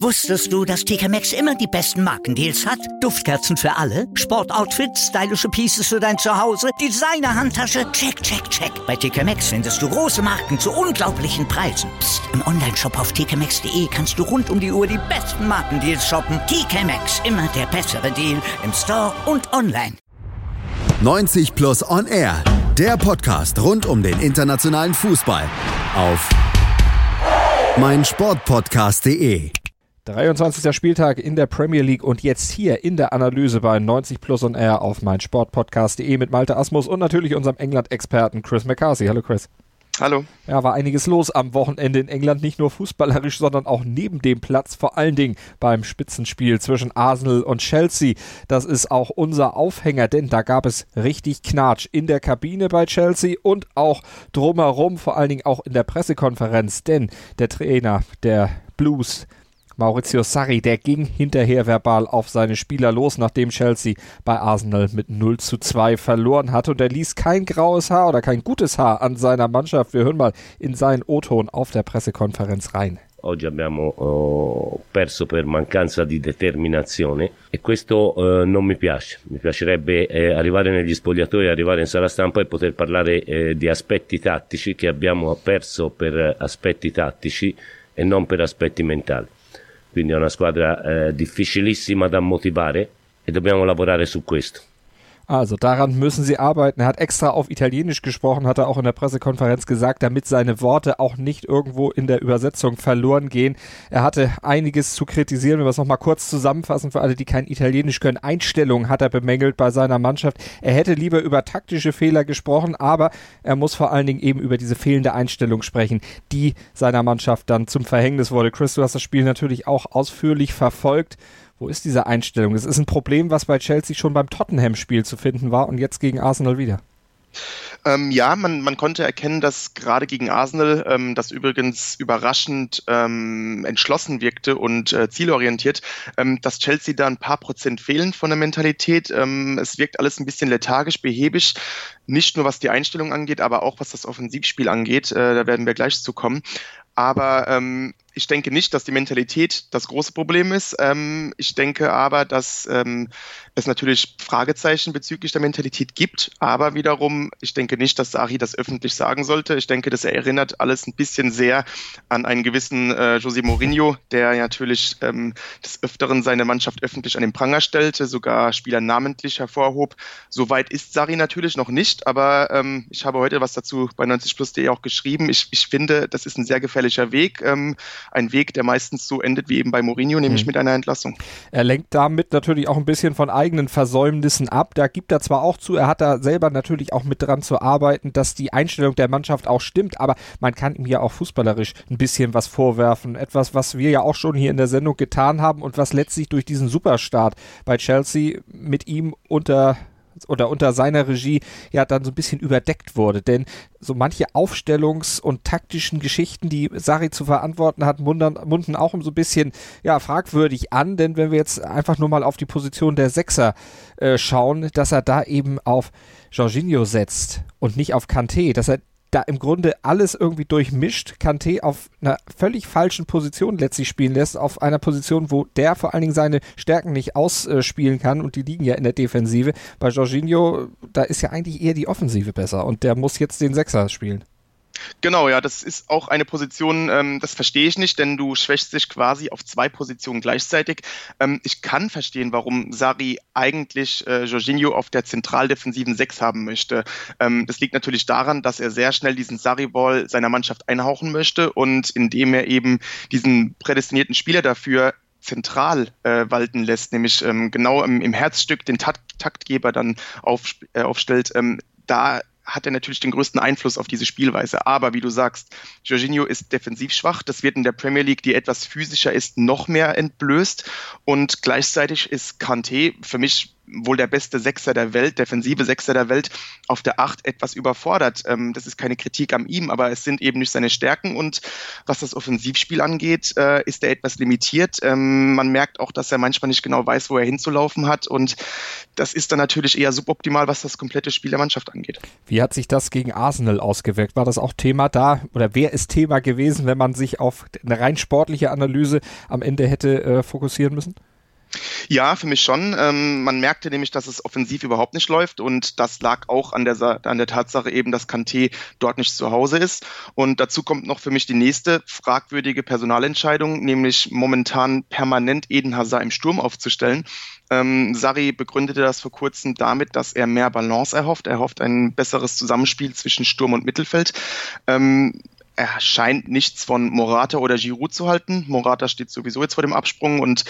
Wusstest du, dass TK Maxx immer die besten Markendeals hat? Duftkerzen für alle, Sportoutfits, stylische Pieces für dein Zuhause, Designer-Handtasche, check, check, check. Bei TK Maxx findest du große Marken zu unglaublichen Preisen. Psst. im Onlineshop auf tkmaxx.de kannst du rund um die Uhr die besten Markendeals shoppen. TK Maxx, immer der bessere Deal im Store und online. 90 Plus On Air, der Podcast rund um den internationalen Fußball auf meinsportpodcast.de. 23. Spieltag in der Premier League und jetzt hier in der Analyse bei 90 Plus On Air auf meinsportpodcast.de mit Malte Asmus und natürlich unserem England-Experten Chris McCarthy. Hallo Chris. Hallo. Ja, war einiges los am Wochenende in England, nicht nur fußballerisch, sondern auch neben dem Platz, vor allen Dingen beim Spitzenspiel zwischen Arsenal und Chelsea. Das ist auch unser Aufhänger, denn da gab es richtig Knatsch in der Kabine bei Chelsea und auch drumherum, vor allen Dingen auch in der Pressekonferenz, denn der Trainer der Blues, Maurizio Sarri, der ging hinterher verbal auf seine Spieler los, nachdem Chelsea bei Arsenal mit 0 zu 2 verloren hat. Und er ließ kein graues Haar oder kein gutes Haar an seiner Mannschaft. Wir hören mal in seinen O-Ton auf der Pressekonferenz rein. Oggi abbiamo oh, perso per mancanza di determinazione e questo eh, non mi piace. Mi piacerebbe eh, arrivare negli spogliatoi, arrivare in sala stampa e poter parlare eh, di aspetti tattici che abbiamo perso per aspetti tattici e non per aspetti mentali. Quindi è una squadra eh, difficilissima da motivare e dobbiamo lavorare su questo. Also daran müssen sie arbeiten. Er hat extra auf Italienisch gesprochen, hat er auch in der Pressekonferenz gesagt, damit seine Worte auch nicht irgendwo in der Übersetzung verloren gehen. Er hatte einiges zu kritisieren, wenn wir es nochmal kurz zusammenfassen für alle, die kein Italienisch können. Einstellungen hat er bemängelt bei seiner Mannschaft. Er hätte lieber über taktische Fehler gesprochen, aber er muss vor allen Dingen eben über diese fehlende Einstellung sprechen, die seiner Mannschaft dann zum Verhängnis wurde. Chris, du hast das Spiel natürlich auch ausführlich verfolgt. Wo ist diese Einstellung? Das ist ein Problem, was bei Chelsea schon beim Tottenham-Spiel zu finden war und jetzt gegen Arsenal wieder. Ähm, ja, man, man konnte erkennen, dass gerade gegen Arsenal, ähm, das übrigens überraschend ähm, entschlossen wirkte und äh, zielorientiert, ähm, dass Chelsea da ein paar Prozent fehlen von der Mentalität. Ähm, es wirkt alles ein bisschen lethargisch, behäbig, nicht nur was die Einstellung angeht, aber auch was das Offensivspiel angeht. Äh, da werden wir gleich zu kommen. Aber ähm, ich denke nicht, dass die Mentalität das große Problem ist. Ähm, ich denke aber, dass ähm, es natürlich Fragezeichen bezüglich der Mentalität gibt. Aber wiederum, ich denke nicht, dass Sari das öffentlich sagen sollte. Ich denke, das erinnert alles ein bisschen sehr an einen gewissen äh, José Mourinho, der natürlich ähm, des Öfteren seine Mannschaft öffentlich an den Pranger stellte, sogar Spieler namentlich hervorhob. Soweit ist Sari natürlich noch nicht, aber ähm, ich habe heute was dazu bei 90plus.de auch geschrieben. Ich, ich finde, das ist ein sehr gefährlicher Weg. Ähm, ein Weg, der meistens so endet wie eben bei Mourinho, nämlich mhm. mit einer Entlassung. Er lenkt damit natürlich auch ein bisschen von eigenen Versäumnissen ab. Da gibt er zwar auch zu, er hat da selber natürlich auch mit dran zu arbeiten, dass die Einstellung der Mannschaft auch stimmt, aber man kann ihm ja auch fußballerisch ein bisschen was vorwerfen. Etwas, was wir ja auch schon hier in der Sendung getan haben und was letztlich durch diesen Superstart bei Chelsea mit ihm unter oder unter seiner Regie ja dann so ein bisschen überdeckt wurde. Denn so manche Aufstellungs- und taktischen Geschichten, die Sari zu verantworten hat, munden, munden auch so ein bisschen ja, fragwürdig an. Denn wenn wir jetzt einfach nur mal auf die Position der Sechser äh, schauen, dass er da eben auf Jorginho setzt und nicht auf Kanté, dass er da im Grunde alles irgendwie durchmischt, Kanté auf einer völlig falschen Position letztlich spielen lässt, auf einer Position, wo der vor allen Dingen seine Stärken nicht ausspielen kann und die liegen ja in der Defensive. Bei Jorginho, da ist ja eigentlich eher die Offensive besser und der muss jetzt den Sechser spielen. Genau, ja, das ist auch eine Position, ähm, das verstehe ich nicht, denn du schwächst dich quasi auf zwei Positionen gleichzeitig. Ähm, ich kann verstehen, warum Sari eigentlich äh, Jorginho auf der zentraldefensiven Sechs haben möchte. Ähm, das liegt natürlich daran, dass er sehr schnell diesen Sari-Ball seiner Mannschaft einhauchen möchte und indem er eben diesen prädestinierten Spieler dafür zentral äh, walten lässt, nämlich ähm, genau im, im, Herzstück den Takt, Taktgeber dann auf, äh, aufstellt, ähm, da hat er natürlich den größten Einfluss auf diese Spielweise. Aber wie du sagst, Jorginho ist defensiv schwach. Das wird in der Premier League, die etwas physischer ist, noch mehr entblößt. Und gleichzeitig ist Kanté für mich wohl der beste Sechser der Welt, defensive Sechser der Welt, auf der Acht etwas überfordert. Ähm, das ist keine Kritik an ihm, aber es sind eben nicht seine Stärken und was das Offensivspiel angeht, äh, ist er etwas limitiert. Ähm, man merkt auch, dass er manchmal nicht genau weiß, wo er hinzulaufen hat und das ist dann natürlich eher suboptimal, was das komplette Spiel der Mannschaft angeht. Wie hat sich das gegen Arsenal ausgewirkt? War das auch Thema da oder wer ist Thema gewesen, wenn man sich auf eine rein sportliche Analyse am Ende hätte äh, fokussieren müssen? Ja, für mich schon. Ähm, man merkte nämlich, dass es offensiv überhaupt nicht läuft und das lag auch an der, an der Tatsache eben, dass Kanté dort nicht zu Hause ist. Und dazu kommt noch für mich die nächste fragwürdige Personalentscheidung, nämlich momentan permanent Eden Hazard im Sturm aufzustellen. Ähm, Sari begründete das vor kurzem damit, dass er mehr Balance erhofft. Er hofft ein besseres Zusammenspiel zwischen Sturm und Mittelfeld. Ähm, er scheint nichts von Morata oder Giroud zu halten. Morata steht sowieso jetzt vor dem Absprung und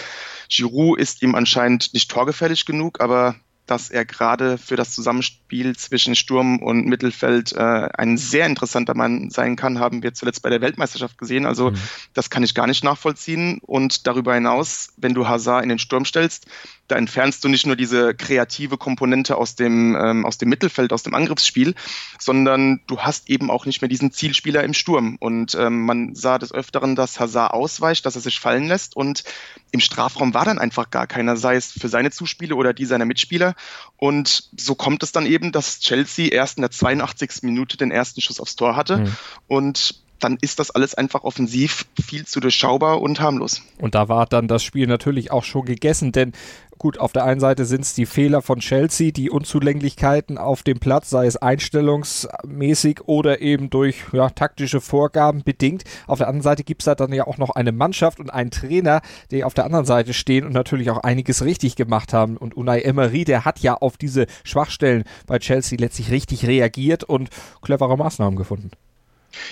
Giroud ist ihm anscheinend nicht torgefällig genug, aber dass er gerade für das Zusammenspiel zwischen Sturm und Mittelfeld äh, ein sehr interessanter Mann sein kann, haben wir zuletzt bei der Weltmeisterschaft gesehen. Also mhm. das kann ich gar nicht nachvollziehen. Und darüber hinaus, wenn du Hazard in den Sturm stellst, da entfernst du nicht nur diese kreative Komponente aus dem, ähm, aus dem Mittelfeld, aus dem Angriffsspiel, sondern du hast eben auch nicht mehr diesen Zielspieler im Sturm. Und ähm, man sah des Öfteren, dass Hazard ausweicht, dass er sich fallen lässt und im Strafraum war dann einfach gar keiner, sei es für seine Zuspiele oder die seiner Mitspieler. Und so kommt es dann eben, dass Chelsea erst in der 82. Minute den ersten Schuss aufs Tor hatte mhm. und dann ist das alles einfach offensiv viel zu durchschaubar und harmlos. Und da war dann das Spiel natürlich auch schon gegessen, denn Gut, auf der einen Seite sind es die Fehler von Chelsea, die Unzulänglichkeiten auf dem Platz, sei es einstellungsmäßig oder eben durch ja, taktische Vorgaben bedingt. Auf der anderen Seite gibt es da dann ja auch noch eine Mannschaft und einen Trainer, die auf der anderen Seite stehen und natürlich auch einiges richtig gemacht haben. Und Unai Emery, der hat ja auf diese Schwachstellen bei Chelsea letztlich richtig reagiert und clevere Maßnahmen gefunden.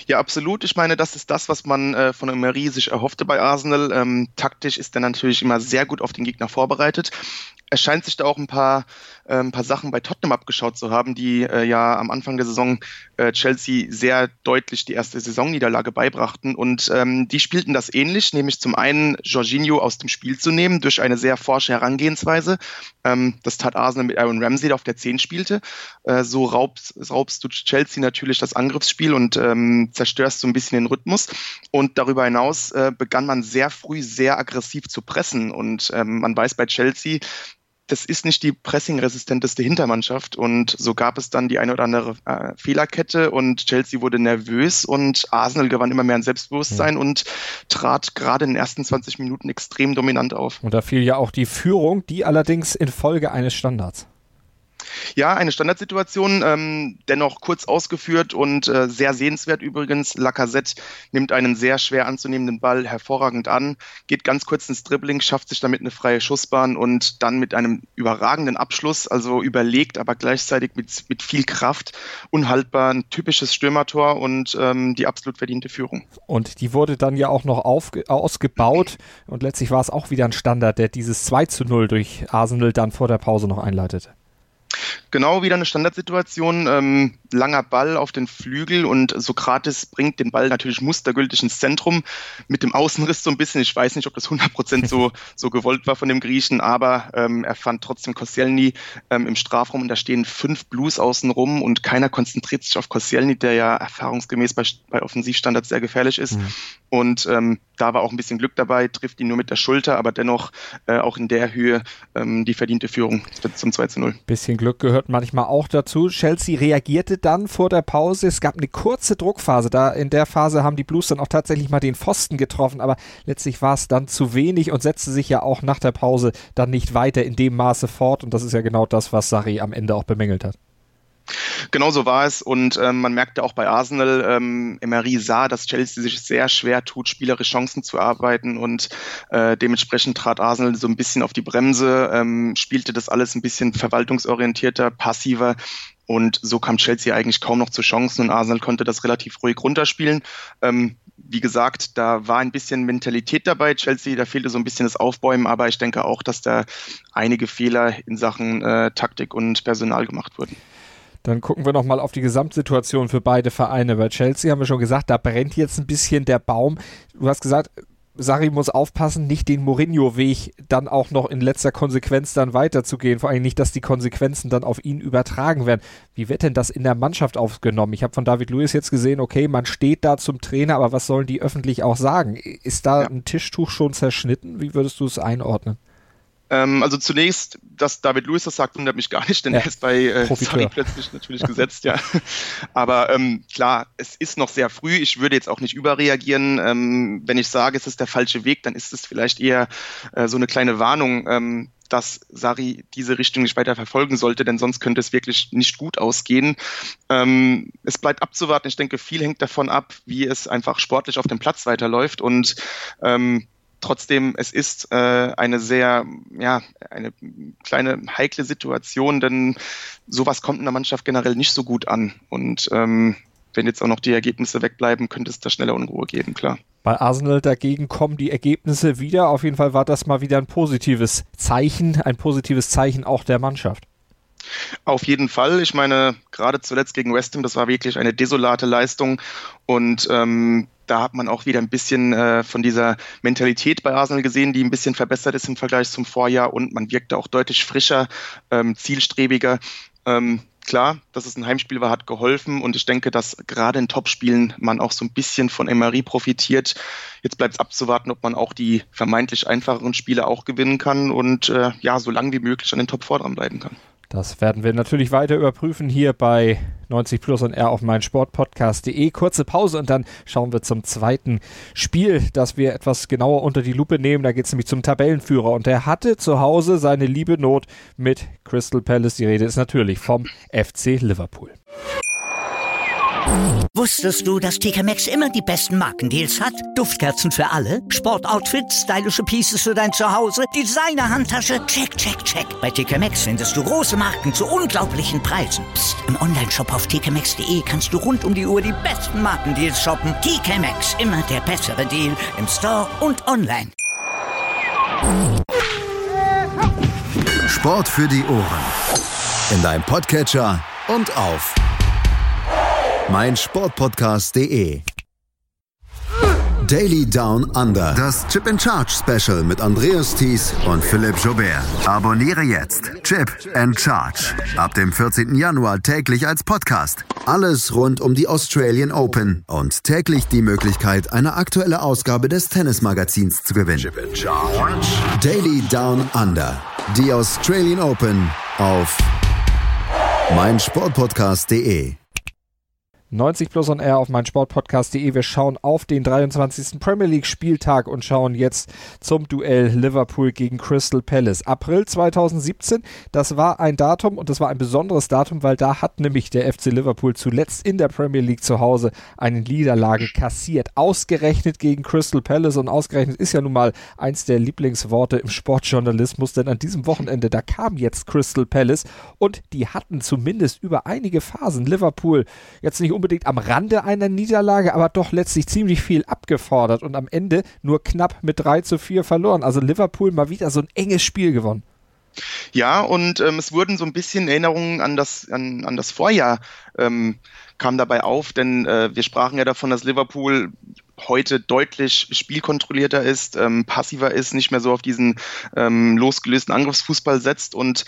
Ja, absolut. Ich meine, das ist das, was man äh, von Emery sich erhoffte bei Arsenal. Ähm, taktisch ist er natürlich immer sehr gut auf den Gegner vorbereitet er scheint sich da auch ein paar, äh, ein paar Sachen bei Tottenham abgeschaut zu haben, die äh, ja am Anfang der Saison äh, Chelsea sehr deutlich die erste Saisonniederlage beibrachten. Und ähm, die spielten das ähnlich, nämlich zum einen Jorginho aus dem Spiel zu nehmen durch eine sehr forsche Herangehensweise. Ähm, das tat Arsenal mit Aaron Ramsey, der auf der 10 spielte. Äh, so raubst, raubst du Chelsea natürlich das Angriffsspiel und ähm, zerstörst so ein bisschen den Rhythmus. Und darüber hinaus äh, begann man sehr früh sehr aggressiv zu pressen. Und ähm, man weiß bei Chelsea, das ist nicht die pressingresistenteste Hintermannschaft und so gab es dann die eine oder andere äh, Fehlerkette und Chelsea wurde nervös und Arsenal gewann immer mehr an Selbstbewusstsein ja. und trat gerade in den ersten 20 Minuten extrem dominant auf. Und da fiel ja auch die Führung, die allerdings infolge eines Standards. Ja, eine Standardsituation, ähm, dennoch kurz ausgeführt und äh, sehr sehenswert übrigens. Lacazette nimmt einen sehr schwer anzunehmenden Ball hervorragend an, geht ganz kurz ins Dribbling, schafft sich damit eine freie Schussbahn und dann mit einem überragenden Abschluss, also überlegt, aber gleichzeitig mit, mit viel Kraft, unhaltbar, ein typisches Stürmertor und ähm, die absolut verdiente Führung. Und die wurde dann ja auch noch ausgebaut und letztlich war es auch wieder ein Standard, der dieses 2 zu 0 durch Arsenal dann vor der Pause noch einleitete. Genau wieder eine Standardsituation. Ähm, langer Ball auf den Flügel und Sokrates bringt den Ball natürlich mustergültig ins Zentrum mit dem Außenriss so ein bisschen. Ich weiß nicht, ob das 100% so, so gewollt war von dem Griechen, aber ähm, er fand trotzdem Koscielny ähm, im Strafraum und da stehen fünf Blues außenrum und keiner konzentriert sich auf Koscielny, der ja erfahrungsgemäß bei, bei Offensivstandards sehr gefährlich ist. Mhm. Und ähm, da war auch ein bisschen Glück dabei, trifft ihn nur mit der Schulter, aber dennoch äh, auch in der Höhe ähm, die verdiente Führung zum 2 zu 0. Bisschen Glück gehört manchmal auch dazu. Chelsea reagierte dann vor der Pause. Es gab eine kurze Druckphase. Da in der Phase haben die Blues dann auch tatsächlich mal den Pfosten getroffen, aber letztlich war es dann zu wenig und setzte sich ja auch nach der Pause dann nicht weiter in dem Maße fort. Und das ist ja genau das, was Sarri am Ende auch bemängelt hat. Genau so war es und ähm, man merkte auch bei Arsenal, ähm, Emery sah, dass Chelsea sich sehr schwer tut, spielerische Chancen zu arbeiten und äh, dementsprechend trat Arsenal so ein bisschen auf die Bremse, ähm, spielte das alles ein bisschen verwaltungsorientierter, passiver und so kam Chelsea eigentlich kaum noch zu Chancen und Arsenal konnte das relativ ruhig runterspielen. Ähm, wie gesagt, da war ein bisschen Mentalität dabei. Chelsea, da fehlte so ein bisschen das Aufbäumen, aber ich denke auch, dass da einige Fehler in Sachen äh, Taktik und Personal gemacht wurden. Dann gucken wir nochmal auf die Gesamtsituation für beide Vereine. Bei Chelsea haben wir schon gesagt, da brennt jetzt ein bisschen der Baum. Du hast gesagt, Sari muss aufpassen, nicht den Mourinho-Weg dann auch noch in letzter Konsequenz dann weiterzugehen. Vor allem nicht, dass die Konsequenzen dann auf ihn übertragen werden. Wie wird denn das in der Mannschaft aufgenommen? Ich habe von David Lewis jetzt gesehen, okay, man steht da zum Trainer, aber was sollen die öffentlich auch sagen? Ist da ja. ein Tischtuch schon zerschnitten? Wie würdest du es einordnen? Ähm, also zunächst, dass David Lewis das sagt, wundert mich gar nicht, denn ja. er ist bei äh, Sari plötzlich natürlich gesetzt, ja. Aber ähm, klar, es ist noch sehr früh. Ich würde jetzt auch nicht überreagieren. Ähm, wenn ich sage, es ist der falsche Weg, dann ist es vielleicht eher äh, so eine kleine Warnung, ähm, dass Sari diese Richtung nicht weiter verfolgen sollte, denn sonst könnte es wirklich nicht gut ausgehen. Ähm, es bleibt abzuwarten. Ich denke, viel hängt davon ab, wie es einfach sportlich auf dem Platz weiterläuft und ähm, Trotzdem, es ist äh, eine sehr, ja, eine kleine heikle Situation, denn sowas kommt in der Mannschaft generell nicht so gut an. Und ähm, wenn jetzt auch noch die Ergebnisse wegbleiben, könnte es da schneller Unruhe geben, klar. Bei Arsenal dagegen kommen die Ergebnisse wieder. Auf jeden Fall war das mal wieder ein positives Zeichen, ein positives Zeichen auch der Mannschaft. Auf jeden Fall. Ich meine, gerade zuletzt gegen West Ham, das war wirklich eine desolate Leistung. Und ähm, da hat man auch wieder ein bisschen äh, von dieser Mentalität bei Arsenal gesehen, die ein bisschen verbessert ist im Vergleich zum Vorjahr und man wirkte auch deutlich frischer, ähm, zielstrebiger. Ähm, klar, dass es ein Heimspiel war, hat geholfen und ich denke, dass gerade in Topspielen man auch so ein bisschen von Emery profitiert. Jetzt bleibt es abzuwarten, ob man auch die vermeintlich einfacheren Spiele auch gewinnen kann und äh, ja, so lange wie möglich an den Top 4 dranbleiben kann. Das werden wir natürlich weiter überprüfen hier bei 90 Plus und R auf meinsportpodcast.de. Kurze Pause und dann schauen wir zum zweiten Spiel, das wir etwas genauer unter die Lupe nehmen. Da geht es nämlich zum Tabellenführer und der hatte zu Hause seine liebe Not mit Crystal Palace. Die Rede ist natürlich vom FC Liverpool. Wusstest du, dass TK Maxx immer die besten Markendeals hat? Duftkerzen für alle, Sportoutfits, stylische Pieces für dein Zuhause, Designer-Handtasche, check, check, check. Bei TK Maxx findest du große Marken zu unglaublichen Preisen. Psst. im Onlineshop auf tkmaxx.de kannst du rund um die Uhr die besten Markendeals shoppen. TK Maxx, immer der bessere Deal im Store und online. Sport für die Ohren. In deinem Podcatcher und auf mein Sportpodcast.de. Daily Down Under. Das Chip and Charge Special mit Andreas Thies und Philipp Jobert. Abonniere jetzt Chip and Charge. Ab dem 14. Januar täglich als Podcast. Alles rund um die Australian Open und täglich die Möglichkeit, eine aktuelle Ausgabe des Tennismagazins zu gewinnen. Chip and Charge. Daily Down Under. Die Australian Open auf meinsportpodcast.de. 90 Plus on Air auf mein Sportpodcast.de. Wir schauen auf den 23. Premier League Spieltag und schauen jetzt zum Duell Liverpool gegen Crystal Palace. April 2017, das war ein Datum und das war ein besonderes Datum, weil da hat nämlich der FC Liverpool zuletzt in der Premier League zu Hause eine Niederlage kassiert. Ausgerechnet gegen Crystal Palace und ausgerechnet ist ja nun mal eins der Lieblingsworte im Sportjournalismus, denn an diesem Wochenende, da kam jetzt Crystal Palace und die hatten zumindest über einige Phasen Liverpool jetzt nicht unbedingt unbedingt am Rande einer Niederlage, aber doch letztlich ziemlich viel abgefordert und am Ende nur knapp mit 3 zu 4 verloren. Also Liverpool mal wieder so ein enges Spiel gewonnen. Ja, und ähm, es wurden so ein bisschen Erinnerungen an das, an, an das Vorjahr ähm, kam dabei auf, denn äh, wir sprachen ja davon, dass Liverpool heute deutlich spielkontrollierter ist, ähm, passiver ist, nicht mehr so auf diesen ähm, losgelösten Angriffsfußball setzt und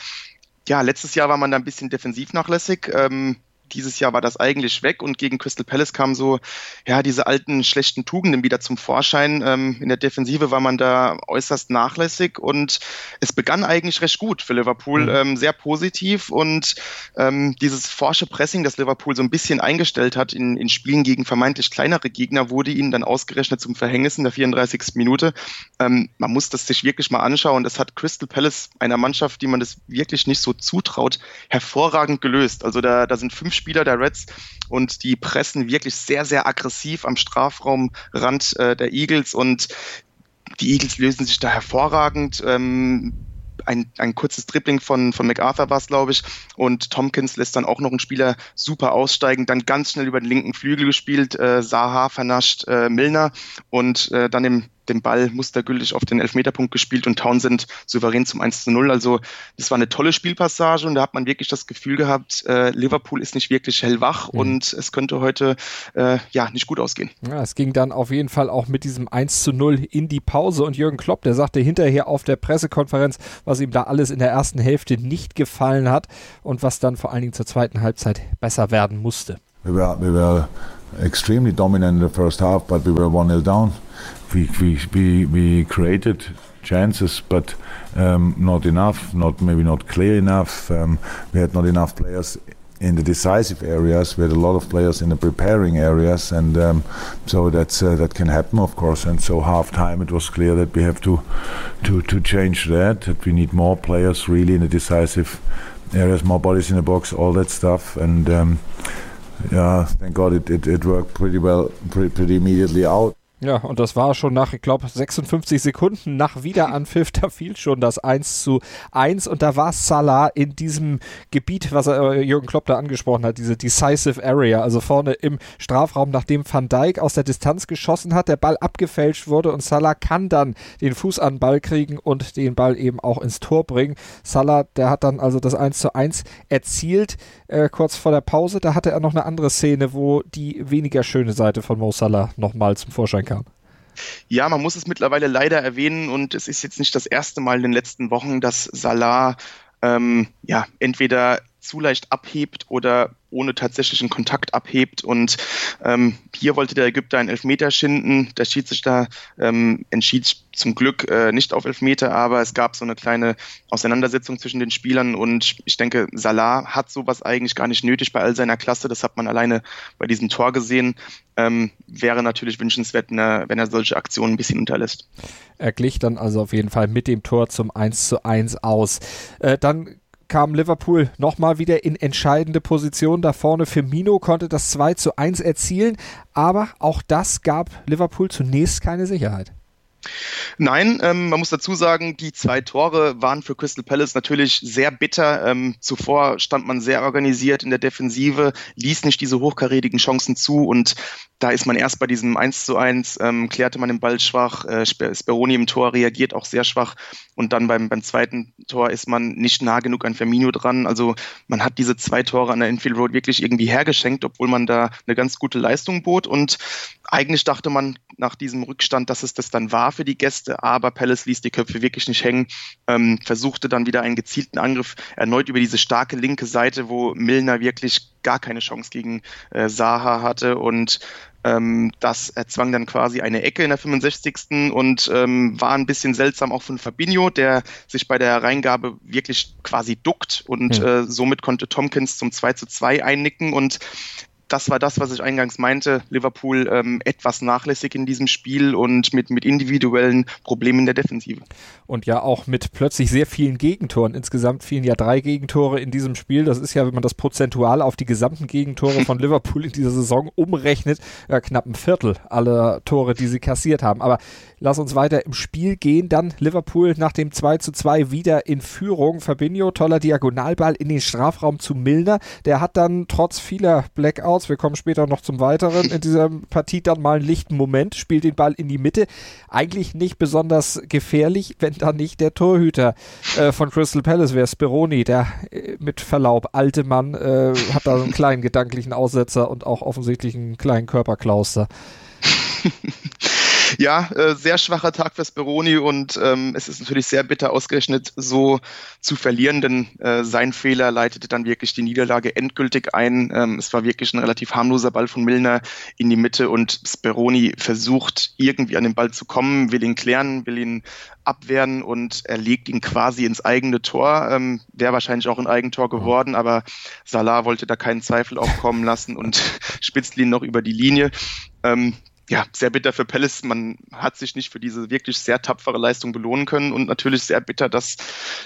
ja, letztes Jahr war man da ein bisschen defensiv nachlässig. Ähm, dieses Jahr war das eigentlich weg und gegen Crystal Palace kamen so, ja, diese alten schlechten Tugenden wieder zum Vorschein. Ähm, in der Defensive war man da äußerst nachlässig und es begann eigentlich recht gut für Liverpool, mhm. ähm, sehr positiv und ähm, dieses forsche Pressing, das Liverpool so ein bisschen eingestellt hat in, in Spielen gegen vermeintlich kleinere Gegner, wurde ihnen dann ausgerechnet zum Verhängnis in der 34. Minute. Ähm, man muss das sich wirklich mal anschauen. Das hat Crystal Palace, einer Mannschaft, die man das wirklich nicht so zutraut, hervorragend gelöst. Also da, da sind fünf Spieler der Reds und die pressen wirklich sehr, sehr aggressiv am Strafraumrand äh, der Eagles und die Eagles lösen sich da hervorragend. Ähm, ein, ein kurzes Dribbling von, von MacArthur war es, glaube ich. Und Tompkins lässt dann auch noch einen Spieler super aussteigen, dann ganz schnell über den linken Flügel gespielt, äh, Saha vernascht äh, Milner und äh, dann im den Ball mustergültig auf den Elfmeterpunkt gespielt und Townsend souverän zum 1 zu 0. Also das war eine tolle Spielpassage und da hat man wirklich das Gefühl gehabt, äh, Liverpool ist nicht wirklich hellwach mhm. und es könnte heute äh, ja nicht gut ausgehen. Ja, es ging dann auf jeden Fall auch mit diesem 1 zu 0 in die Pause und Jürgen Klopp, der sagte hinterher auf der Pressekonferenz, was ihm da alles in der ersten Hälfte nicht gefallen hat und was dann vor allen Dingen zur zweiten Halbzeit besser werden musste. We were, we were extremely dominant in the first half, but we were 1-0 down. We, we, we, we created chances, but um, not enough, not maybe not clear enough. Um, we had not enough players in the decisive areas. We had a lot of players in the preparing areas, and um, so that's uh, that can happen, of course. And so half time, it was clear that we have to to to change that. That we need more players really in the decisive areas, more bodies in the box, all that stuff, and. Um, yeah, thank God it, it, it worked pretty well, pretty, pretty immediately out. Ja, und das war schon nach, ich glaube, 56 Sekunden nach Wiederanpfiff, da fiel schon das 1 zu 1 und da war Salah in diesem Gebiet, was er, äh, Jürgen Klopp da angesprochen hat, diese Decisive Area, also vorne im Strafraum, nachdem Van Dijk aus der Distanz geschossen hat, der Ball abgefälscht wurde und Salah kann dann den Fuß an den Ball kriegen und den Ball eben auch ins Tor bringen. Salah, der hat dann also das 1 zu 1 erzielt, äh, kurz vor der Pause, da hatte er noch eine andere Szene, wo die weniger schöne Seite von Mo Salah nochmal zum Vorschein. Ja, man muss es mittlerweile leider erwähnen und es ist jetzt nicht das erste Mal in den letzten Wochen, dass Salah ähm, ja entweder zu leicht abhebt oder ohne tatsächlichen Kontakt abhebt. Und ähm, hier wollte der Ägypter einen Elfmeter schinden. Der Schiedsrichter ähm, entschied zum Glück äh, nicht auf Elfmeter, aber es gab so eine kleine Auseinandersetzung zwischen den Spielern. Und ich denke, Salah hat sowas eigentlich gar nicht nötig bei all seiner Klasse. Das hat man alleine bei diesem Tor gesehen. Ähm, wäre natürlich wünschenswert, wenn er, wenn er solche Aktionen ein bisschen unterlässt. Er glich dann also auf jeden Fall mit dem Tor zum 1 zu 1 aus. Äh, dann kam Liverpool nochmal wieder in entscheidende Position. Da vorne Firmino konnte das 2 zu 1 erzielen, aber auch das gab Liverpool zunächst keine Sicherheit. Nein, ähm, man muss dazu sagen, die zwei Tore waren für Crystal Palace natürlich sehr bitter. Ähm, zuvor stand man sehr organisiert in der Defensive, ließ nicht diese hochkarätigen Chancen zu und da ist man erst bei diesem 1 zu 1, ähm, klärte man den Ball schwach, äh, Speroni im Tor reagiert auch sehr schwach und dann beim, beim zweiten Tor ist man nicht nah genug an Firmino dran. Also man hat diese zwei Tore an der Infield Road wirklich irgendwie hergeschenkt, obwohl man da eine ganz gute Leistung bot und eigentlich dachte man nach diesem Rückstand, dass es das dann war für die Gäste, aber Palace ließ die Köpfe wirklich nicht hängen, ähm, versuchte dann wieder einen gezielten Angriff erneut über diese starke linke Seite, wo Milner wirklich gar keine Chance gegen äh, Saha hatte und ähm, das erzwang dann quasi eine Ecke in der 65. und ähm, war ein bisschen seltsam auch von Fabinho, der sich bei der Reingabe wirklich quasi duckt und ja. äh, somit konnte Tompkins zum 2 zu 2 einnicken und das war das, was ich eingangs meinte. Liverpool ähm, etwas nachlässig in diesem Spiel und mit, mit individuellen Problemen in der Defensive. Und ja auch mit plötzlich sehr vielen Gegentoren. Insgesamt fielen ja drei Gegentore in diesem Spiel. Das ist ja, wenn man das prozentual auf die gesamten Gegentore von Liverpool in dieser Saison umrechnet, ja, knapp ein Viertel aller Tore, die sie kassiert haben. Aber lass uns weiter im Spiel gehen. Dann Liverpool nach dem 2 zu 2 wieder in Führung. Fabinho, toller Diagonalball in den Strafraum zu Milner. Der hat dann trotz vieler Blackouts Touchdowns. Wir kommen später noch zum Weiteren. In dieser Partie dann mal einen lichten Moment, spielt den Ball in die Mitte. Eigentlich nicht besonders gefährlich, wenn da nicht der Torhüter äh, von Crystal Palace wäre, Speroni, der äh, mit Verlaub alte Mann, äh, hat da einen kleinen gedanklichen Aussetzer und auch offensichtlich einen kleinen Körperklauster. ja, äh, sehr schwacher Tag für Speroni und ähm, es ist natürlich sehr bitter ausgerechnet so zu verlieren, denn äh, sein Fehler leitete dann wirklich die Niederlage endgültig ein. Ähm, es war wirklich ein relativ harmloser Ball von Milner in die Mitte und Speroni versucht irgendwie an den Ball zu kommen, will ihn klären, will ihn abwehren und er legt ihn quasi ins eigene Tor. Ähm, Wäre wahrscheinlich auch ein Eigentor geworden, aber Salah wollte da keinen Zweifel aufkommen lassen und spitzt ihn noch über die Linie. Ähm, ja, sehr bitter für Palace. Man hat sich nicht für diese wirklich sehr tapfere Leistung belohnen können und natürlich sehr bitter, dass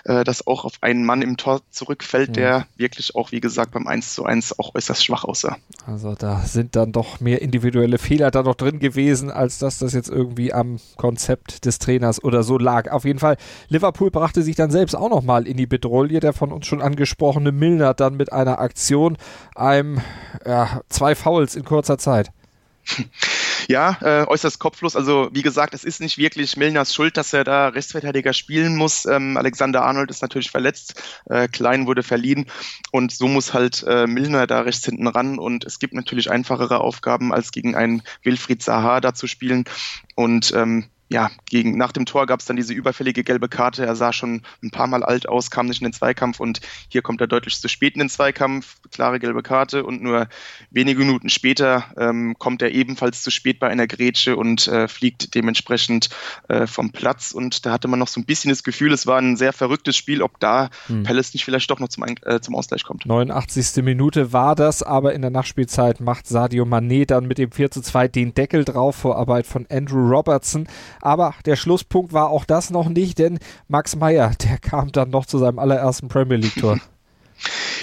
äh, das auch auf einen Mann im Tor zurückfällt, ja. der wirklich auch, wie gesagt, beim 1 zu 1 auch äußerst schwach aussah. Also da sind dann doch mehr individuelle Fehler da noch drin gewesen, als dass das jetzt irgendwie am Konzept des Trainers oder so lag. Auf jeden Fall, Liverpool brachte sich dann selbst auch nochmal in die Bedrohung. Der von uns schon angesprochene Milner dann mit einer Aktion, einem, ja, zwei Fouls in kurzer Zeit. Ja, äh, äußerst kopflos. Also wie gesagt, es ist nicht wirklich Milners Schuld, dass er da Rechtsverteidiger spielen muss. Ähm, Alexander Arnold ist natürlich verletzt, äh, Klein wurde verliehen und so muss halt äh, Milner da rechts hinten ran und es gibt natürlich einfachere Aufgaben, als gegen einen Wilfried Zaha da zu spielen. Und ähm, ja, gegen, nach dem Tor gab es dann diese überfällige gelbe Karte. Er sah schon ein paar Mal alt aus, kam nicht in den Zweikampf und hier kommt er deutlich zu spät in den Zweikampf. Klare gelbe Karte und nur wenige Minuten später ähm, kommt er ebenfalls zu spät bei einer Grätsche und äh, fliegt dementsprechend äh, vom Platz. Und da hatte man noch so ein bisschen das Gefühl, es war ein sehr verrücktes Spiel, ob da hm. Palace nicht vielleicht doch noch zum, äh, zum Ausgleich kommt. 89. Minute war das, aber in der Nachspielzeit macht Sadio Mané dann mit dem 4 zu 2 den Deckel drauf, Vorarbeit von Andrew Robertson. Aber der Schlusspunkt war auch das noch nicht, denn Max Meyer, der kam dann noch zu seinem allerersten Premier League-Tor.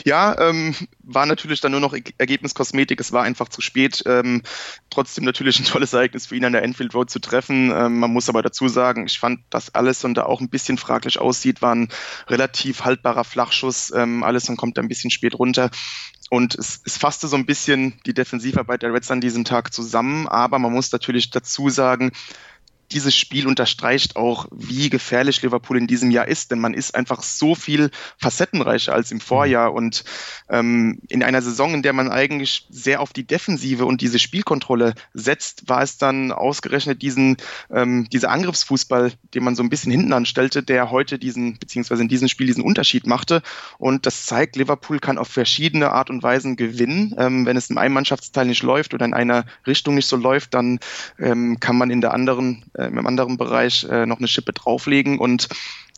Ja, ähm, war natürlich dann nur noch Ergebniskosmetik. Es war einfach zu spät. Ähm, trotzdem natürlich ein tolles Ereignis für ihn an der Enfield Road zu treffen. Ähm, man muss aber dazu sagen, ich fand, dass alles und da auch ein bisschen fraglich aussieht, war ein relativ haltbarer Flachschuss. Ähm, alles und kommt da ein bisschen spät runter. Und es, es fasste so ein bisschen die Defensivarbeit der Reds an diesem Tag zusammen. Aber man muss natürlich dazu sagen, dieses Spiel unterstreicht auch, wie gefährlich Liverpool in diesem Jahr ist, denn man ist einfach so viel facettenreicher als im Vorjahr und ähm, in einer Saison, in der man eigentlich sehr auf die Defensive und diese Spielkontrolle setzt, war es dann ausgerechnet diesen ähm, dieser Angriffsfußball, den man so ein bisschen hinten anstellte, der heute diesen beziehungsweise in diesem Spiel diesen Unterschied machte und das zeigt, Liverpool kann auf verschiedene Art und Weisen gewinnen. Ähm, wenn es in einem Mannschaftsteil nicht läuft oder in einer Richtung nicht so läuft, dann ähm, kann man in der anderen äh, im anderen Bereich äh, noch eine Schippe drauflegen. Und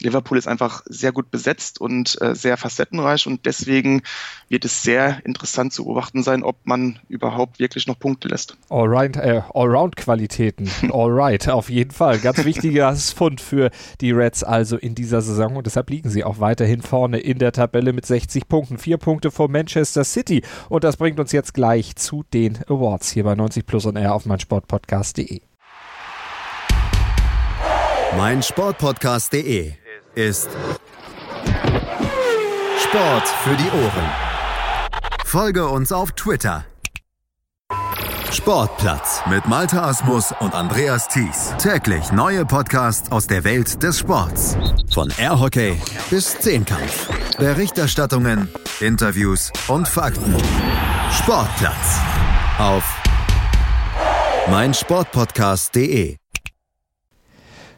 Liverpool ist einfach sehr gut besetzt und äh, sehr facettenreich. Und deswegen wird es sehr interessant zu beobachten sein, ob man überhaupt wirklich noch Punkte lässt. Allround, äh, Allround-Qualitäten, alright, auf jeden Fall. Ganz wichtiges Fund für die Reds also in dieser Saison. Und deshalb liegen sie auch weiterhin vorne in der Tabelle mit 60 Punkten, vier Punkte vor Manchester City. Und das bringt uns jetzt gleich zu den Awards. Hier bei 90 Plus und R auf meinsportpodcast.de mein Sportpodcast.de ist Sport für die Ohren. Folge uns auf Twitter. Sportplatz mit Malta Asmus und Andreas Thies. Täglich neue Podcasts aus der Welt des Sports. Von Airhockey bis Zehnkampf. Berichterstattungen, Interviews und Fakten. Sportplatz auf meinsportpodcast.de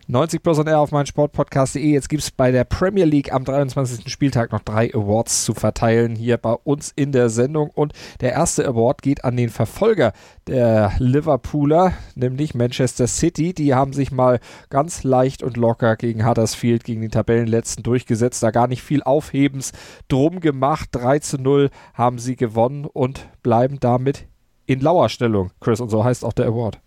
90 Plus on Air auf meinen Sportpodcast.de. Jetzt gibt es bei der Premier League am 23. Spieltag noch drei Awards zu verteilen hier bei uns in der Sendung. Und der erste Award geht an den Verfolger der Liverpooler, nämlich Manchester City. Die haben sich mal ganz leicht und locker gegen Huddersfield, gegen den Tabellenletzten durchgesetzt. Da gar nicht viel Aufhebens drum gemacht. 3 zu 0 haben sie gewonnen und bleiben damit in Lauerstellung, Chris. Und so heißt auch der Award.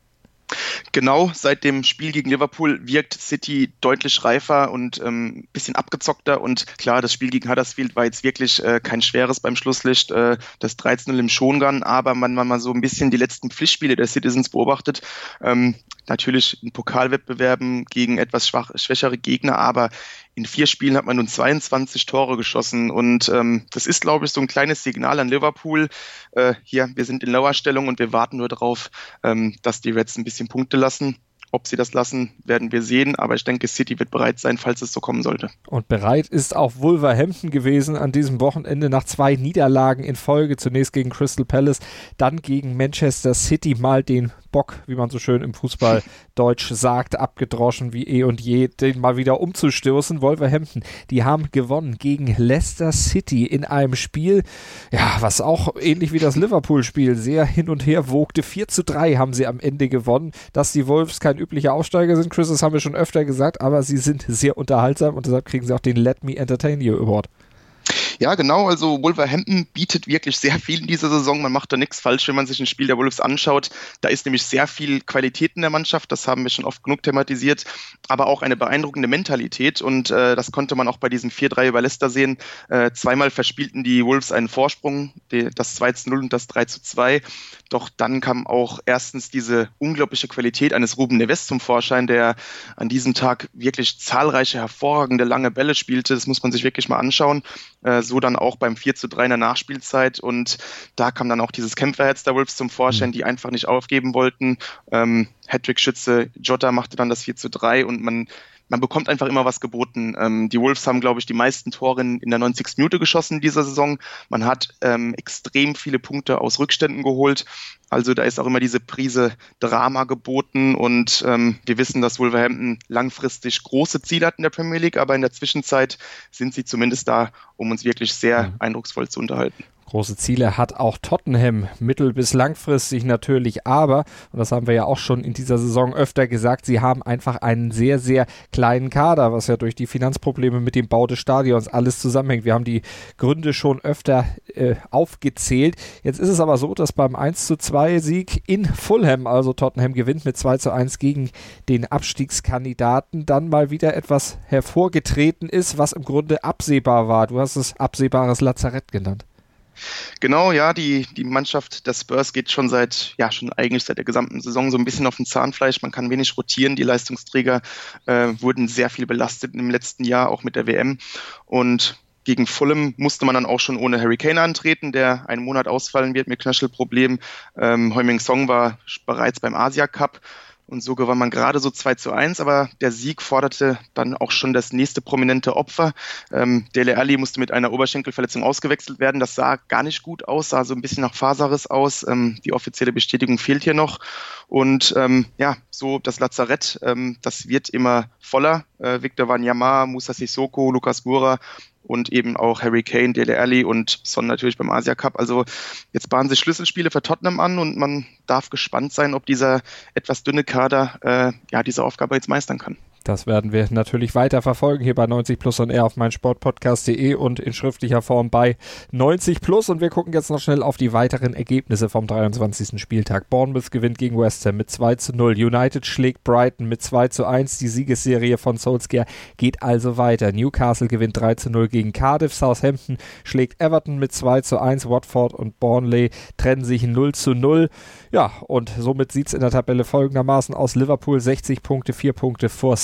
Genau, seit dem Spiel gegen Liverpool wirkt City deutlich reifer und ähm, bisschen abgezockter. Und klar, das Spiel gegen Huddersfield war jetzt wirklich äh, kein schweres beim Schlusslicht, äh, das 13-0 im Schongan. Aber man, man mal so ein bisschen die letzten Pflichtspiele der Citizens beobachtet, ähm, natürlich in Pokalwettbewerben gegen etwas schwach, schwächere Gegner, aber in vier Spielen hat man nun 22 Tore geschossen und ähm, das ist, glaube ich, so ein kleines Signal an Liverpool. Äh, hier, wir sind in Lauerstellung und wir warten nur darauf, ähm, dass die Reds ein bisschen Punkte lassen. Ob sie das lassen, werden wir sehen. Aber ich denke, City wird bereit sein, falls es so kommen sollte. Und bereit ist auch Wolverhampton gewesen an diesem Wochenende nach zwei Niederlagen in Folge. Zunächst gegen Crystal Palace, dann gegen Manchester City mal den Bock, wie man so schön im Fußball Deutsch sagt, abgedroschen wie eh und je, den mal wieder umzustoßen. Wolverhampton, die haben gewonnen gegen Leicester City in einem Spiel, ja, was auch ähnlich wie das Liverpool-Spiel sehr hin und her wogte. 4 zu 3 haben sie am Ende gewonnen. Dass die Wolves kein üblicher Aufsteiger sind, Chris, das haben wir schon öfter gesagt, aber sie sind sehr unterhaltsam und deshalb kriegen sie auch den Let Me Entertain You Award. Ja, genau. Also Wolverhampton bietet wirklich sehr viel in dieser Saison. Man macht da nichts falsch, wenn man sich ein Spiel der Wolves anschaut. Da ist nämlich sehr viel Qualität in der Mannschaft. Das haben wir schon oft genug thematisiert. Aber auch eine beeindruckende Mentalität. Und äh, das konnte man auch bei diesem 4-3 über Leicester sehen. Äh, zweimal verspielten die Wolves einen Vorsprung, die, das 2-0 und das 3-2. Doch dann kam auch erstens diese unglaubliche Qualität eines Ruben Neves zum Vorschein, der an diesem Tag wirklich zahlreiche hervorragende lange Bälle spielte. Das muss man sich wirklich mal anschauen. Äh, so dann auch beim 4 zu 3 in der Nachspielzeit und da kam dann auch dieses Kämpferherz der Wolves zum Vorschein, mhm. die einfach nicht aufgeben wollten. Ähm, Hattrick-Schütze Jota machte dann das 4 zu 3 und man man bekommt einfach immer was geboten. Ähm, die Wolves haben, glaube ich, die meisten Tore in, in der 90. Minute geschossen dieser Saison. Man hat ähm, extrem viele Punkte aus Rückständen geholt. Also da ist auch immer diese Prise Drama geboten und ähm, wir wissen, dass Wolverhampton langfristig große Ziele hat in der Premier League, aber in der Zwischenzeit sind sie zumindest da, um uns wirklich sehr eindrucksvoll zu unterhalten. Große Ziele hat auch Tottenham, mittel- bis langfristig natürlich, aber, und das haben wir ja auch schon in dieser Saison öfter gesagt, sie haben einfach einen sehr, sehr kleinen Kader, was ja durch die Finanzprobleme mit dem Bau des Stadions alles zusammenhängt. Wir haben die Gründe schon öfter äh, aufgezählt. Jetzt ist es aber so, dass beim 1 zu 2 Sieg in Fulham, also Tottenham gewinnt mit 2 zu 1 gegen den Abstiegskandidaten, dann mal wieder etwas hervorgetreten ist, was im Grunde absehbar war. Du hast es absehbares Lazarett genannt. Genau, ja, die, die Mannschaft der Spurs geht schon seit, ja, schon eigentlich seit der gesamten Saison so ein bisschen auf dem Zahnfleisch. Man kann wenig rotieren. Die Leistungsträger äh, wurden sehr viel belastet im letzten Jahr, auch mit der WM. Und gegen Fulham musste man dann auch schon ohne Harry Kane antreten, der einen Monat ausfallen wird mit Knöchelproblem. Ähm, Heuming Song war bereits beim Asia Cup. Und so gewann man gerade so 2 zu 1, aber der Sieg forderte dann auch schon das nächste prominente Opfer. Ähm, Dele Alli musste mit einer Oberschenkelverletzung ausgewechselt werden. Das sah gar nicht gut aus, sah so ein bisschen nach Faserriss aus. Ähm, die offizielle Bestätigung fehlt hier noch. Und ähm, ja, so das Lazarett, ähm, das wird immer voller. Äh, Victor Wanyama, Musa Sissoko, Lukas Gura und eben auch Harry Kane, Dele Alli und Son natürlich beim Asia Cup. Also jetzt bahnen sich Schlüsselspiele für Tottenham an und man darf gespannt sein, ob dieser etwas dünne Kader äh, ja diese Aufgabe jetzt meistern kann. Das werden wir natürlich weiter verfolgen hier bei 90 Plus und R auf meinsportpodcast.de und in schriftlicher Form bei 90 Plus. Und wir gucken jetzt noch schnell auf die weiteren Ergebnisse vom 23. Spieltag. Bournemouth gewinnt gegen West Ham mit 2 zu 0. United schlägt Brighton mit 2 zu 1. Die Siegesserie von Solskjaer geht also weiter. Newcastle gewinnt 3 zu 0 gegen Cardiff. Southampton schlägt Everton mit 2 zu 1. Watford und Burnley trennen sich 0 zu 0. Ja, und somit sieht es in der Tabelle folgendermaßen aus. Liverpool 60 Punkte, 4 Punkte vor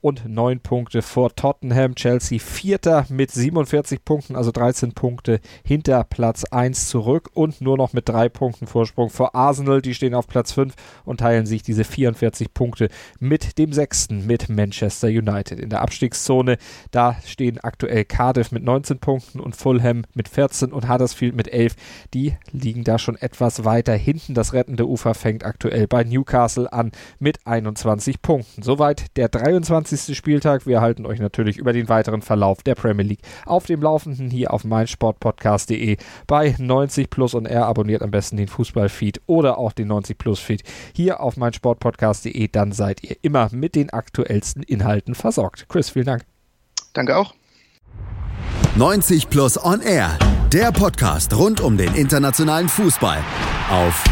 und 9 Punkte vor Tottenham. Chelsea Vierter mit 47 Punkten, also 13 Punkte hinter Platz 1 zurück und nur noch mit 3 Punkten Vorsprung vor Arsenal. Die stehen auf Platz 5 und teilen sich diese 44 Punkte mit dem sechsten, mit Manchester United. In der Abstiegszone, da stehen aktuell Cardiff mit 19 Punkten und Fulham mit 14 und Huddersfield mit 11. Die liegen da schon etwas weiter hinten. Das rettende Ufer fängt aktuell bei Newcastle an mit 21 Punkten. Soweit der 23. Spieltag. Wir halten euch natürlich über den weiteren Verlauf der Premier League auf dem Laufenden hier auf meinsportpodcast.de bei 90 Plus und R. Abonniert am besten den Fußballfeed oder auch den 90 Plus Feed hier auf meinsportpodcast.de. Dann seid ihr immer mit den aktuellsten Inhalten versorgt. Chris, vielen Dank. Danke auch. 90 Plus On Air, der Podcast rund um den internationalen Fußball auf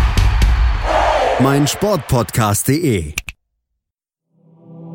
meinsportpodcast.de.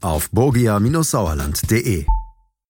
auf borgia-sauerland.de.